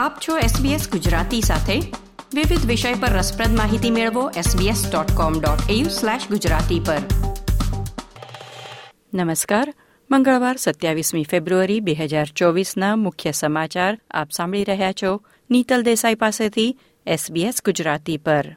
આપ છો SBS ગુજરાતી સાથે. વિવિધ વિષય પર રસપ્રદ માહિતી મેળવો sbs.com.au/gujarati પર. નમસ્કાર. મંગળવાર સત્યાવીસમી ફેબ્રુઆરી બે હજાર ચોવીસના મુખ્ય સમાચાર આપ સાંભળી રહ્યા છો નીતલ દેસાઈ પાસેથી SBS ગુજરાતી પર.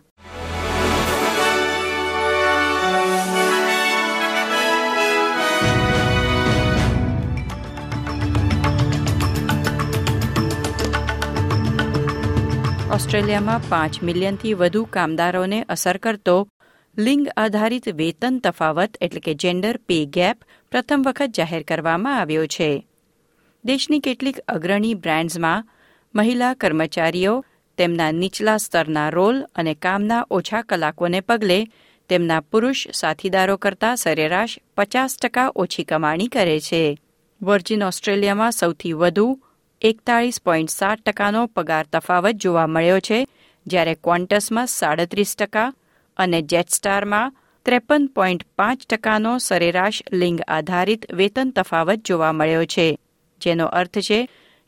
ઓસ્ટ્રેલિયામાં પાંચ મિલિયનથી વધુ કામદારોને અસર કરતો લિંગ આધારિત વેતન તફાવત એટલે કે જેન્ડર પે ગેપ પ્રથમ વખત જાહેર કરવામાં આવ્યો છે. દેશની કેટલીક અગ્રણી બ્રાન્ડ્સમાં મહિલા કર્મચારીઓ, તેમના નીચલા સ્તરના રોલ અને કામના ઓછા કલાકોને પગલે તેમના પુરુષ સાથીદારો કરતાં સરેરાશ પચાસ ટકા ઓછી કમાણી કરે છે. વર્જિન ઓસ્ટ્રેલિયામાં સૌથી વધુ એકતાળીસ પોઈન્ટ સાત ટકાનો પગાર તફાવત જોવા મળ્યો છે, જ્યારે ક્વોન્ટસમાં સાડત્રીસ ટકા અને જેટસ્ટારમાં ત્રેપન પોઈન્ટ પાંચ ટકાનો સરેરાશ લિંગ આધારિત વેતન તફાવત જોવા મળ્યો છે, જેનો અર્થ છે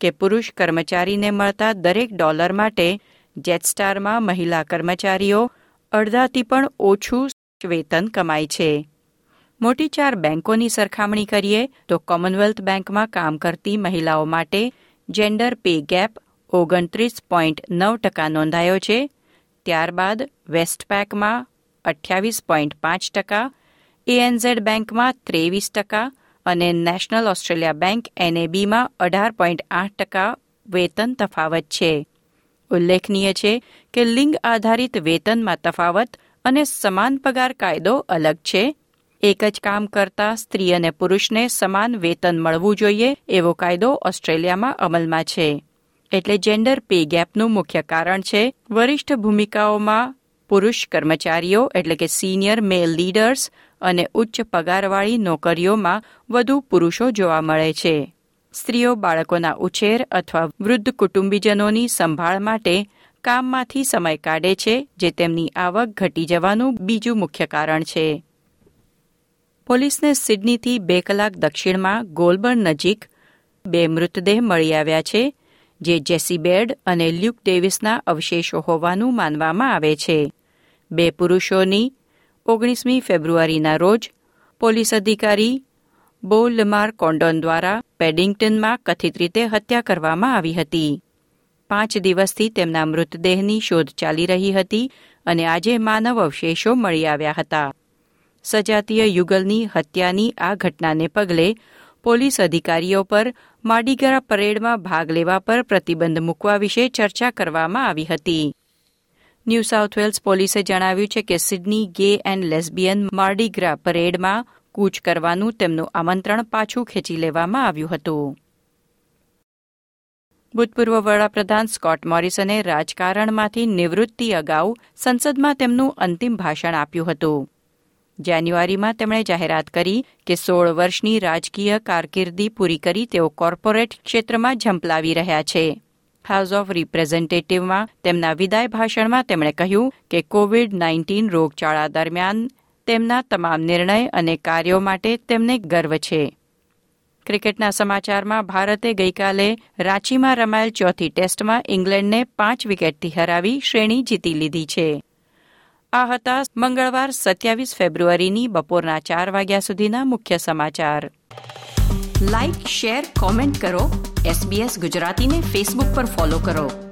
કે પુરુષ કર્મચારીને મળતા દરેક ડોલર માટે જેટસ્ટારમાં મહિલા કર્મચારીઓ અડધાથી પણ ઓછું વેતન કમાય છે. મોટી ચાર બેંકોની સરખામણી કરીએ તો કોમનવેલ્થ બેંકમાં કામ કરતી મહિલાઓ માટે જેન્ડર પે ગેપ ઓગણત્રીસ પોઈન્ટ નવ ટકા નોંધાયો છે. ત્યારબાદ વેસ્ટપેકમાં અઠ્યાવીસ પોઈન્ટ પાંચ ટકા એએનઝેડ બેંકમાં ત્રેવીસ ટકા અને નેશનલ ઓસ્ટ્રેલિયા બેંક એનએબીમાં અઢાર પોઈન્ટ આઠ ટકા વેતન તફાવત છે. ઉલ્લેખનીય છે કે લિંગ આધારિત વેતનમાં તફાવત અને સમાન પગાર કાયદો અલગ છે. એક જ કામ કરતા સ્ત્રી અને પુરુષને સમાન વેતન મળવું જોઈએ એવો કાયદો ઓસ્ટ્રેલિયામાં અમલમાં છે. એટલે જેન્ડર પે ગેપનું મુખ્ય કારણ છે વરિષ્ઠ ભૂમિકાઓમાં પુરુષ કર્મચારીઓ એટલે કે સિનિયર મેલ લીડર્સ અને ઉચ્ચ પગારવાળી નોકરીઓમાં વધુ પુરુષો જોવા મળે છે. સ્ત્રીઓ બાળકોના ઉછેર અથવા વૃદ્ધ કુટુંબીજનોની સંભાળ માટે કામમાંથી સમય કાઢે છે, જે તેમની આવક ઘટી જવાનું બીજું મુખ્ય કારણ છે. પોલીસને સિડનીથી બે કલાક દક્ષિણમાં ગોલબર્ન નજીક બે મૃતદેહ મળી આવ્યા છે, જે જેસી બેડ અને લ્યુક ડેવિસના અવશેષો હોવાનું માનવામાં આવે છે. બે પુરુષોની ઓગણીસમી ફેબ્રુઆરીના રોજ પોલીસ અધિકારી બો લમાર કોન્ડોન દ્વારા પેડિંગ્ટનમાં કથિત રીતે હત્યા કરવામાં આવી હતી. પાંચ દિવસથી તેમના મૃતદેહની શોધ ચાલી રહી હતી અને આજે માનવ અવશેષો મળી આવ્યા હતા. સજાતીય યુગલની હત્યાની આ ઘટનાને પગલે પોલીસ અધિકારીઓ પર માડીગરા પરેડમાં ભાગ લેવા પર પ્રતિબંધ મૂકવા વિશે ચર્ચા કરવામાં આવી હતી. ન્યૂ સાઉથ વેલ્સ પોલીસે જણાવ્યું છે કે સિડની ગે એન્ડ લેસ્બિયન માર્ડીગ્રા પરેડમાં કૂચ કરવાનું તેમનું આમંત્રણ પાછું ખેંચી લેવામાં આવ્યું હતું. ભૂતપૂર્વ વડાપ્રધાન સ્કોટ મોરિસને રાજકારણમાંથી નિવૃત્તિ અગાઉ સંસદમાં તેમનું અંતિમ ભાષણ આપ્યું હતું. જાન્યુઆરીમાં તેમણે જાહેરાત કરી કે સોળ વર્ષની રાજકીય કારકિર્દી પૂરી કરી તેઓ કોર્પોરેટ ક્ષેત્રમાં ઝંપલાવી રહ્યા છે. હાઉસ ઓફ રિપ્રેઝેન્ટેટિવમાં તેમના વિદાય ભાષણમાં તેમણે કહ્યું કે કોવિડ નાઇન્ટીન રોગચાળા દરમિયાન તેમના તમામ નિર્ણય અને કાર્યો માટે તેમને ગર્વ છે. ક્રિકેટના સમાચારમાં ભારતે ગઈકાલે રાંચીમાં રમાયેલ ચોથી ટેસ્ટમાં ઇંગ્લેન્ડને પાંચ વિકેટથી હરાવી શ્રેણી જીતી લીધી છે. આ હતા મંગળવાર સત્યાવીસ ફેબ્રુઆરીની બપોરના ચાર વાગ્યા સુધીના મુખ્ય સમાચાર. લાઇક શેર કોમેન્ટ કરો. એસબીએસ ગુજરાતીને ફેસબુક પર ફોલો કરો.